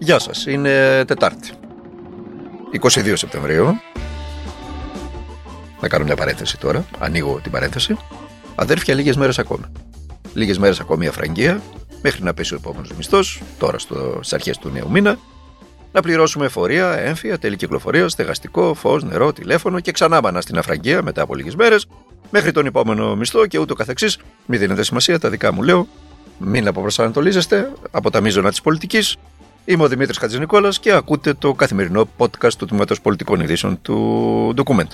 Γεια σας, είναι Τετάρτη. 22 Σεπτεμβρίου. Θα κάνω μια παρένθεση τώρα. Ανοίγω την παρένθεση. Αδέρφια, λίγες μέρες ακόμη. Λίγες μέρες ακόμη η αφραγγεία, μέχρι να πέσει ο επόμενος μισθός, τώρα στο, στις αρχές του νέου μήνα, να πληρώσουμε εφορία, έμφυα, τέλη κυκλοφορία, στεγαστικό, φως, νερό, τηλέφωνο και ξανά μπανά στην αφραγγεία μετά από λίγες μέρες, μέχρι τον επόμενο μισθό και ούτω καθεξής. Μην δίνετε σημασία, τα δικά μου λέω. Μην αποπροσανατολίζεστε από τα μείζωνα της πολιτικής. Είμαι ο Δημήτρης Χατζηνικόλας και ακούτε το καθημερινό podcast του Τμήματος Πολιτικών Ειδήσεων του Document.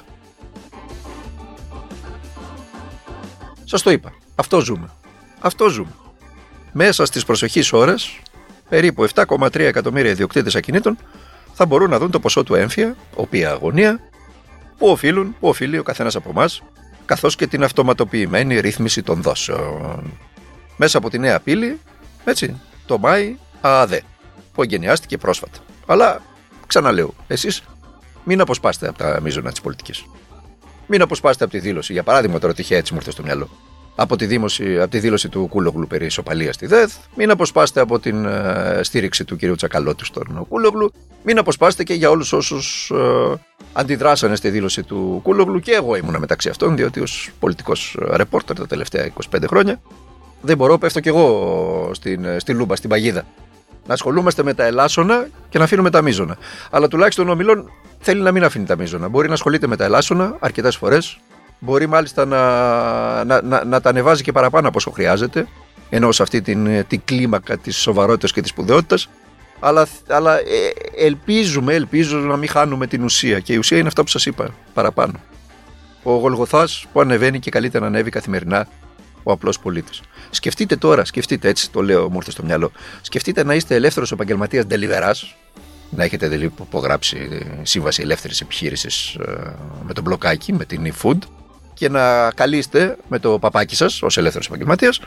Σας το είπα. Αυτό ζούμε. Αυτό ζούμε. Μέσα στις προσεχείς ώρες, περίπου 7,3 εκατομμύρια ιδιοκτήτες ακινήτων θα μπορούν να δουν το ποσό του έμφυα, οποία αγωνία, που οφείλουν, που οφείλει ο καθένας από εμάς, καθώς και την αυτοματοποιημένη ρύθμιση των δόσεων. Μέσα από τη νέα πύλη, έτσι, το Μάη ΑΑΔΕ που εγκαινιάστηκε πρόσφατα. Αλλά ξαναλέω, εσείς μην αποσπάστε από τα μείζωνα της πολιτικής. Μην αποσπάστε από τη δήλωση. Για παράδειγμα, τώρα τυχαία έτσι μου ήρθε στο μυαλό. Από τη, δήμωση, από τη δήλωση του Κούλογλου περί ισοπαλίας στη ΔΕΘ. Μην αποσπάστε από την ε, στήριξη του κ. Τσακαλώτου στον Κούλογλου. Μην αποσπάστε και για όλους όσους ε, αντιδράσανε στη δήλωση του Κούλογλου. Και εγώ ήμουνα μεταξύ αυτών, διότι ως πολιτικός ρεπόρτερ τα τελευταία 25 χρόνια δεν μπορώ, πέφτω κι εγώ στην, στη Λούμπα, στην παγίδα να ασχολούμαστε με τα ελάσσονα και να αφήνουμε τα μείζωνα. Αλλά τουλάχιστον ο μη λωτ θέλει να μην αφήνει τα μείζωνα. Μπορεί να ασχολείται με τα ελάσσονα αρκετές φορές. Μπορεί μάλιστα να, να, να, να, τα ανεβάζει και παραπάνω από όσο χρειάζεται. Ενώ σε αυτή την, την κλίμακα της σοβαρότητας και της σπουδαιότητας. Αλλά, αλλά ε, ελπίζουμε, ελπίζουμε να μην χάνουμε την ουσία. Και η ουσία είναι αυτά που σας είπα παραπάνω. Ο Γολγοθάς που ανεβαίνει και καλύτερα να ανέβει καθημερινά ο απλός πολίτης. Σκεφτείτε τώρα, σκεφτείτε έτσι, το λέω μου ήρθε στο μυαλό. Σκεφτείτε να είστε ελεύθερος επαγγελματίας deliverά, να έχετε δηλαδή υπογράψει σύμβαση ελεύθερης επιχείρησης ε, με τον μπλοκάκι, με την eFood και να καλείστε με το παπάκι σας ως ελεύθερος επαγγελματίας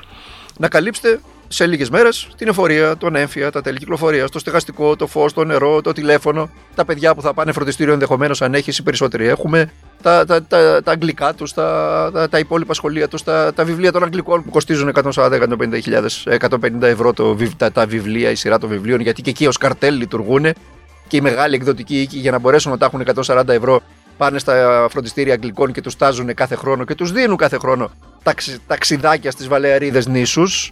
να καλύψετε σε λίγες μέρες την εφορία, τον έμφυα, τα τέλη κυκλοφορία, το στεγαστικό, το φως, το νερό, το τηλέφωνο, τα παιδιά που θα πάνε φροντιστήριο ενδεχομένως αν έχεις ή περισσότεροι. Έχουμε, τα, τα, τα, τα αγγλικά τους, τα, τα, τα υπόλοιπα σχολεία τους, τα, τα βιβλία των αγγλικών που κοστίζουν 140-150 ευρώ το, τα, τα βιβλία, η σειρά των βιβλίων, γιατί και εκεί ως καρτέλ λειτουργούν και οι μεγάλοι εκδοτικοί οίκοι για να μπορέσουν να τα έχουν 140 ευρώ πάνε στα φροντιστήρια αγγλικών και τους τάζουν κάθε χρόνο και τους δίνουν κάθε χρόνο ταξιδάκια στις Βαλεαρίδες νήσους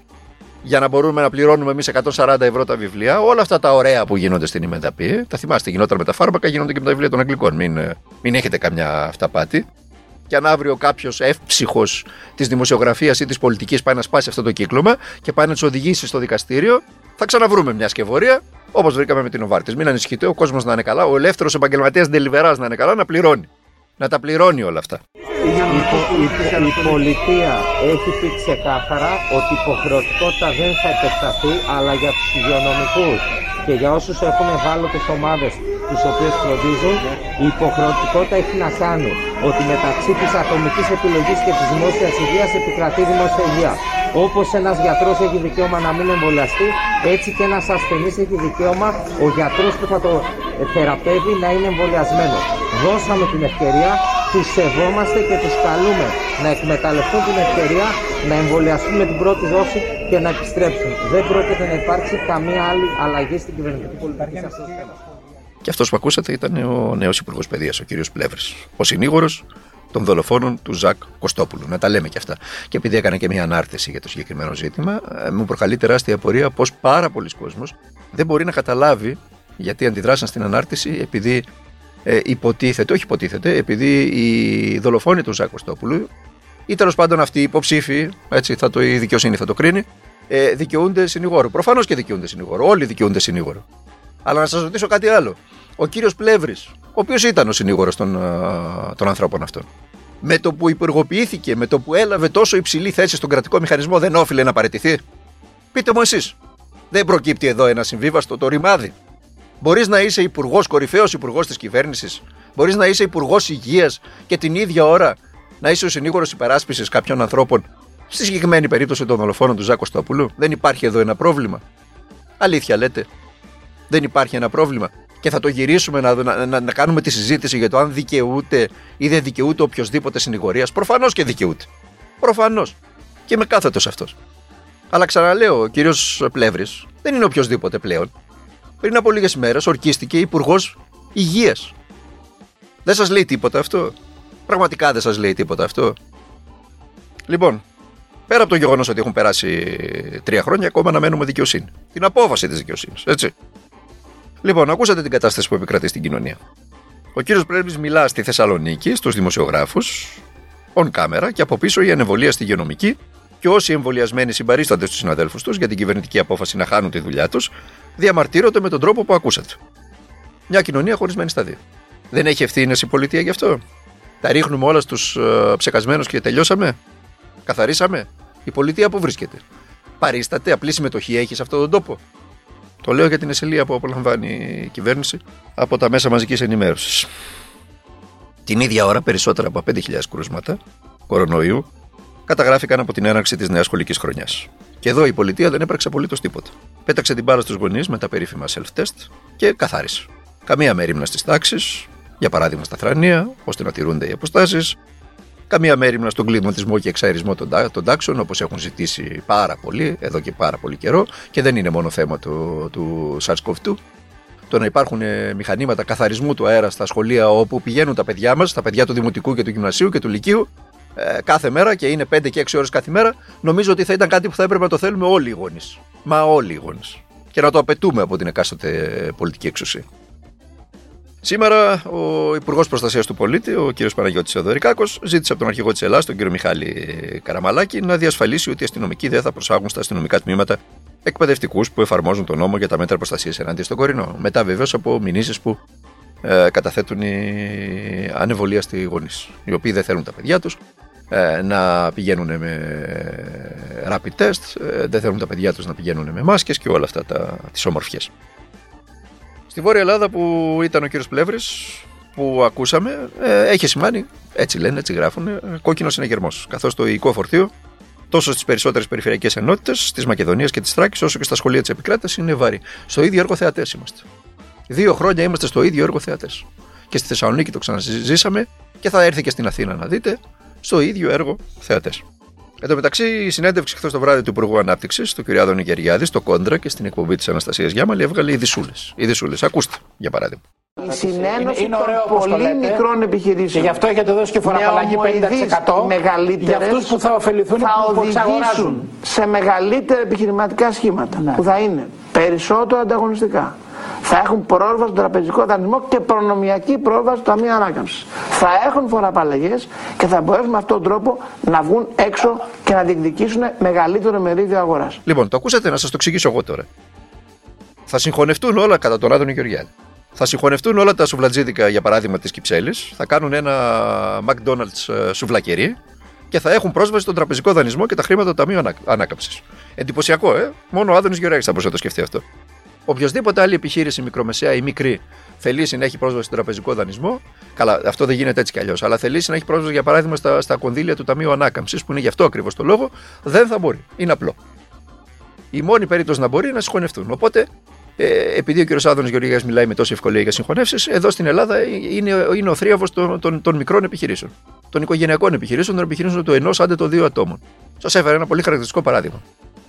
για να μπορούμε να πληρώνουμε εμείς 140 ευρώ τα βιβλία. Όλα αυτά τα ωραία που γίνονται στην ημεταπή. Τα θυμάστε, γινόταν με τα φάρμακα, γίνονται και με τα βιβλία των Αγγλικών. Μην, ε, μην έχετε καμιά αυταπάτη. Και αν αύριο κάποιος εύψυχος της δημοσιογραφίας ή της πολιτικής πάει να σπάσει αυτό το κύκλωμα και πάει να τους οδηγήσει στο δικαστήριο, θα ξαναβρούμε μια σκευωρία όπως βρήκαμε με την Οβάρτης. Μην ανησυχείτε, ο κόσμος να είναι καλά, ο ελεύθερος επαγγελματίας Ντελιβερά να είναι καλά, να πληρώνει. Να τα πληρώνει όλα αυτά. Η, η, η, πολιτεία έχει πει ξεκάθαρα ότι η υποχρεωτικότητα δεν θα επεκταθεί, αλλά για τους υγειονομικούς και για όσους έχουν ευάλωτες ομάδες τους οποίες φροντίζουν, η υποχρεωτικότητα έχει να κάνει ότι μεταξύ της ατομικής επιλογής και της δημόσιας υγείας επικρατεί δημόσια υγεία. Όπως ένας γιατρός έχει δικαίωμα να μην εμβολιαστεί, έτσι και ένας ασθενής έχει δικαίωμα ο γιατρός που θα το θεραπεύει να είναι εμβολιασμένος. Δώσαμε την ευκαιρία τους σεβόμαστε και τους καλούμε να εκμεταλλευτούν την ευκαιρία να εμβολιαστούν με την πρώτη δόση και να επιστρέψουν. Δεν πρόκειται να υπάρξει καμία άλλη αλλαγή στην κυβερνητική πολιτική σε αυτό το θέμα. Και αυτός που ακούσατε ήταν ο νέος Υπουργός Παιδείας, ο κ. Πλεύρης. Ο συνήγορος των δολοφόνων του Ζακ Κωστόπουλου. Να τα λέμε και αυτά. Και επειδή έκανα και μια ανάρτηση για το συγκεκριμένο ζήτημα, ε, μου προκαλεί τεράστια απορία πως πάρα πολλοί κόσμος δεν μπορεί να καταλάβει γιατί αντιδράσαν στην ανάρτηση επειδή ε, υποτίθεται, όχι υποτίθεται, επειδή οι δολοφόνοι του Ζακ Κωστόπουλου ή τέλος πάντων αυτοί οι υποψήφοι, έτσι θα το, η δικαιοσύνη θα το κρίνει, ε, δικαιούνται συνηγόρο. Προφανώς και δικαιούνται συνηγόρο. Όλοι δικαιούνται συνηγόρο. Αλλά να σας ρωτήσω κάτι άλλο. Ο κύριος Πλεύρης, ο οποίος ήταν ο συνήγορο των, των ανθρώπων αυτών, με το που υπουργοποιήθηκε, με το που έλαβε τόσο υψηλή θέση στον κρατικό μηχανισμό, δεν όφιλε να παραιτηθεί; Πείτε μου εσείς, δεν προκύπτει εδώ ένα συμβίβαστο το ρημάδι. Μπορείς να είσαι υπουργός, κορυφαίος υπουργός της κυβέρνησης. Μπορείς να είσαι υπουργός υγείας και την ίδια ώρα να είσαι ο συνήγορος υπεράσπισης κάποιων ανθρώπων. Στη συγκεκριμένη περίπτωση των δολοφόνων του Ζάκο Στόπουλου, δεν υπάρχει εδώ ένα πρόβλημα. Αλήθεια λέτε. Δεν υπάρχει ένα πρόβλημα. Και θα το γυρίσουμε να, να, να, να κάνουμε τη συζήτηση για το αν δικαιούται ή δεν δικαιούται οποιοδήποτε συνηγορίας. Προφανώς και δικαιούται. Προφανώς. Και είμαι κάθετος αυτός. Αλλά ξαναλέω, ο κύριος Πλεύρης δεν είναι οποιοδήποτε πλέον Πριν από λίγες μέρες ορκίστηκε υπουργός Υγείας. Δεν σας λέει τίποτα αυτό. Πραγματικά δεν σας λέει τίποτα αυτό. Λοιπόν, πέρα από το γεγονός ότι έχουν περάσει τρία χρόνια, ακόμα να μένουμε δικαιοσύνη. Την απόφαση της δικαιοσύνης, έτσι. Λοιπόν, ακούσατε την κατάσταση που επικρατεί στην κοινωνία. Ο κύριος Πρέμπη μιλά στη Θεσσαλονίκη στους δημοσιογράφους, on camera και από πίσω η ανεμβολία στη υγειονομική και όσοι εμβολιασμένοι συμπαρίστανται στους συναδέλφους τους για την κυβερνητική απόφαση να χάνουν τη δουλειά τους, διαμαρτύρονται με τον τρόπο που ακούσατε. Μια κοινωνία χωρισμένη στα δύο. Δεν έχει ευθύνες η πολιτεία γι' αυτό; Τα ρίχνουμε όλα στους ε, ψεκασμένους και τελειώσαμε; Καθαρίσαμε; Η πολιτεία που βρίσκεται; Παρίσταται, απλή συμμετοχή έχει σε αυτόν τον τόπο; Το λέω για την εσελία που απολαμβάνει η κυβέρνηση από τα μέσα μαζικής ενημέρωσης. Την ίδια ώρα, περισσότερα από 5.000 κρούσματα κορονοϊού καταγράφηκαν από την έναρξη της νέας σχολικής χρονιάς. Και εδώ η πολιτεία δεν έπραξε απολύτως τίποτα. Πέταξε την μπάλα στους γονείς με τα περίφημα self-test και καθάρισε. Καμία μέρημνα στις τάξεις, για παράδειγμα στα θρανία, ώστε να τηρούνται οι αποστάσεις. Καμία μέρημνα στον κλιματισμό και εξαερισμό των τάξεων, όπως έχουν ζητήσει πάρα πολύ, εδώ και πάρα πολύ καιρό, και δεν είναι μόνο θέμα του, του SARS-CoV-2. Το να υπάρχουν ε, μηχανήματα καθαρισμού του αέρα στα σχολεία όπου πηγαίνουν τα παιδιά μας, τα παιδιά του Δημοτικού και του Γυμνασίου και του Λυκείου, ε, κάθε μέρα και είναι 5 και 6 ώρες κάθε μέρα, νομίζω ότι θα ήταν κάτι που θα έπρεπε να το θέλουμε όλοι οι γονείς. Μα όλοι οι γονείς. Και να το απαιτούμε από την εκάστοτε πολιτική εξουσία. Σήμερα ο Υπουργός Προστασίας του Πολίτη, ο κ. Παναγιώτης Θεοδωρικάκος, ζήτησε από τον αρχηγό της Ελλάδας, τον κ. Μιχάλη Καραμαλάκη, να διασφαλίσει ότι οι αστυνομικοί δεν θα προσάγουν στα αστυνομικά τμήματα εκπαιδευτικούς που εφαρμόζουν τον νόμο για τα μέτρα προστασίας ενάντια στον κορινό. Μετά βεβαίως από μηνύσεις που ε, καταθέτουν οι ανεβολίαστοι γονείς, οι οποίοι δεν θέλουν τα παιδιά τους ε, να πηγαίνουν με rapid test, ε, δεν θέλουν τα παιδιά τους να πηγαίνουν με μάσκες και όλα αυτά τα, τις ομορφιές. Στη Βόρεια Ελλάδα που ήταν ο κύριος Πλεύρης που ακούσαμε ε, έχει σημάνει, έτσι λένε, έτσι γράφουν, ε, κόκκινος συναγερμό. Καθώς το οικό φορτίο τόσο στις περισσότερες περιφερειακές ενότητες τη Μακεδονία και τη Τράκης, όσο και στα σχολεία της επικράτηση είναι βαρύ. Στο ίδιο έργο θεατές είμαστε. Δύο χρόνια είμαστε στο ίδιο έργο θεατές. Και στη Θεσσαλονίκη το ξαναζήσαμε και θα έρθει και στην Αθήνα να δείτε στο ίδιο έργο θεατές. Εν τω μεταξύ, η συνέντευξη χθες το βράδυ του Υπουργού Ανάπτυξης, του κ. Άδωνη Γεριάδη, στο Κόντρα και στην εκπομπή της Αναστασίας Γιάμαλη, έβγαλε ειδισούλε. Ειδισούλε. Ακούστε, για παράδειγμα. Η συνένωση είναι, των πολύ μικρών επιχειρήσεων. Και γι' αυτό έχετε δώσει και φοροαπαλλαγή 50% για αυτούς που θα ωφεληθούν θα που οδηγήσουν σε μεγαλύτερα επιχειρηματικά σχήματα ναι. που θα είναι περισσότερο ανταγωνιστικά θα έχουν πρόσβαση στον τραπεζικό δανεισμό και προνομιακή πρόσβαση στο Ταμείο Ανάκαμψης. Θα έχουν φοροαπαλλαγές και θα μπορέσουν με αυτόν τον τρόπο να βγουν έξω και να διεκδικήσουν μεγαλύτερο μερίδιο αγοράς. Λοιπόν, το ακούσατε να σας το εξηγήσω εγώ τώρα. Θα συγχωνευτούν όλα κατά τον Άδωνο Γεωργιάδη. Θα συγχωνευτούν όλα τα σουβλατζίδικα, για παράδειγμα, της Κυψέλης. Θα κάνουν ένα McDonald's ε, σουβλακερί και θα έχουν πρόσβαση στον τραπεζικό δανεισμό και τα χρήματα του Ταμείου Ανάκαμψης. Εντυπωσιακό, ε! Μόνο ο Άδωνο Γεωργιάδης θα μπορούσε να το σκεφτεί αυτό. Οποιοδήποτε άλλη επιχείρηση, μικρομεσαία ή μικρή, θελήσει να έχει πρόσβαση στον τραπεζικό δανεισμό, καλά, αυτό δεν γίνεται έτσι κι αλλιώς, αλλά θελήσει να έχει πρόσβαση για παράδειγμα στα, στα κονδύλια του Ταμείου Ανάκαμψης, που είναι γι' αυτό ακριβώς το λόγο, δεν θα μπορεί. Είναι απλό. Η μόνη περίπτωση να μπορεί είναι να συγχωνευτούν. Οπότε, ε, επειδή ο κ. Άδωνο Γεωργίας μιλάει με τόση ευκολία για συγχωνεύσεις, εδώ στην Ελλάδα είναι, είναι ο θρίαβο των, των, των, μικρών επιχειρήσεων. Των οικογενειακών επιχειρήσεων, των επιχειρήσεων του ενός άντε των δύο ατόμων. Σας έφερα ένα πολύ χαρακτηριστικό παράδειγμα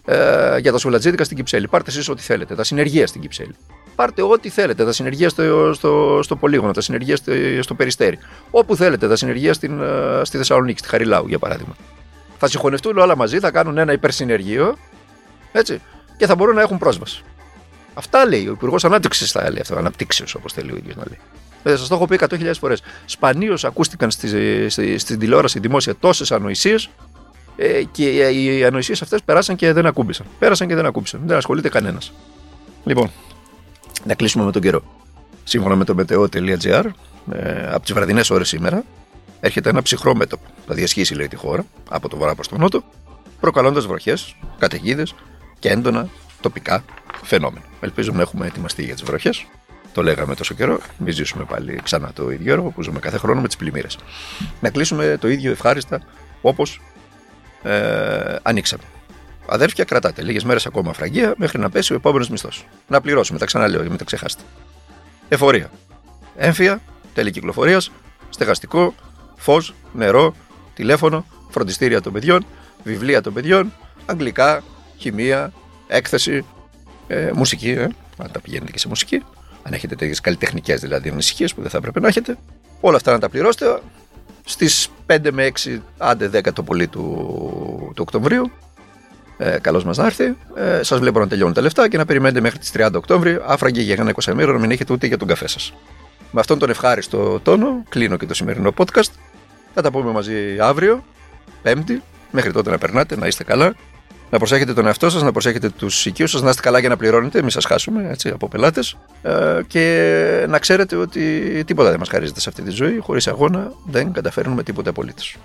ε, για τα σουλατζίδικα στην Κυψέλη. Πάρτε εσείς ό,τι θέλετε. Τα συνεργεία στην Κυψέλη. Πάρτε ό,τι θέλετε. Τα συνεργεία στο, στο, στο Πολύγωνο, τα συνεργεία στο, στο Περιστέρι. Όπου θέλετε. Τα συνεργεία στην, ε, στη Θεσσαλονίκη, στη Χαριλάου για παράδειγμα. Θα συγχωνευτούν όλα μαζί, θα κάνουν ένα υπερσυνεργείο έτσι, και θα μπορούν να έχουν πρόσβαση. Αυτά λέει ο Υπουργός Ανάπτυξης, θα λέει αυτό. Αναπτύξεως, όπως θέλει ο ίδιος να λέει. Ε, Σας το έχω πει 100.000 φορές. Σπανίως ακούστηκαν στη, στη, στην τηλεόραση δημόσια τόσες ανοησίες ε, και οι ανοησίες αυτές περάσαν και δεν ακούμπησαν. Πέρασαν και δεν ακούμπησαν. Δεν ασχολείται κανένας. Λοιπόν, να κλείσουμε με τον καιρό. Σύμφωνα με το meteo.gr, ε, από τις βραδινές ώρες σήμερα, έρχεται ένα ψυχρό μέτωπο. Θα διασχίσει, λέει, τη χώρα από το βορρά προς τον νότο, προκαλώντας βροχές, καταιγίδες και έντονα τοπικά φαινόμενα. Ελπίζουμε να έχουμε ετοιμαστεί για τις βροχές. Το λέγαμε τόσο καιρό. Μην ζήσουμε πάλι ξανά το ίδιο έργο που ζούμε κάθε χρόνο με τις πλημμύρες. Να κλείσουμε το ίδιο ευχάριστα όπως ε, ανοίξαμε. Αδέρφια, κρατάτε λίγες μέρες ακόμα φραγία μέχρι να πέσει ο επόμενος μισθός. Να πληρώσουμε, τα ξαναλέω για μην τα ξεχάσετε. Εφορία. Έμφυα, τέλη κυκλοφορίας, στεγαστικό, φως, νερό, τηλέφωνο, φροντιστήρια των παιδιών, βιβλία των παιδιών, αγγλικά, χημεία, έκθεση, ε, μουσική, ε, Αν τα πηγαίνετε και σε μουσική, αν έχετε τέτοιες καλλιτεχνικές δηλαδή ανησυχίες που δεν θα έπρεπε να έχετε, όλα αυτά να τα πληρώσετε στις 5 με 6, άντε 10 το πολύ του, του Οκτωβρίου. Ε, Καλώς μας να έρθει. Ε, σας βλέπω να τελειώνουν τα λεφτά και να περιμένετε μέχρι τις 30 Οκτώβρη, άφραγγε για ένα 20 να μην έχετε ούτε για τον καφέ σας. Με αυτόν τον ευχάριστο τόνο, κλείνω και το σημερινό podcast. Θα τα πούμε μαζί αύριο, Πέμπτη. Μέχρι τότε να περνάτε, να είστε καλά. Να προσέχετε τον εαυτό σας, να προσέχετε τους οικείους σας, να είστε καλά για να πληρώνετε, μην σας χάσουμε έτσι, από πελάτες. Ε, και να ξέρετε ότι τίποτα δεν μας χαρίζεται σε αυτή τη ζωή. Χωρίς αγώνα δεν καταφέρνουμε τίποτα απολύτως.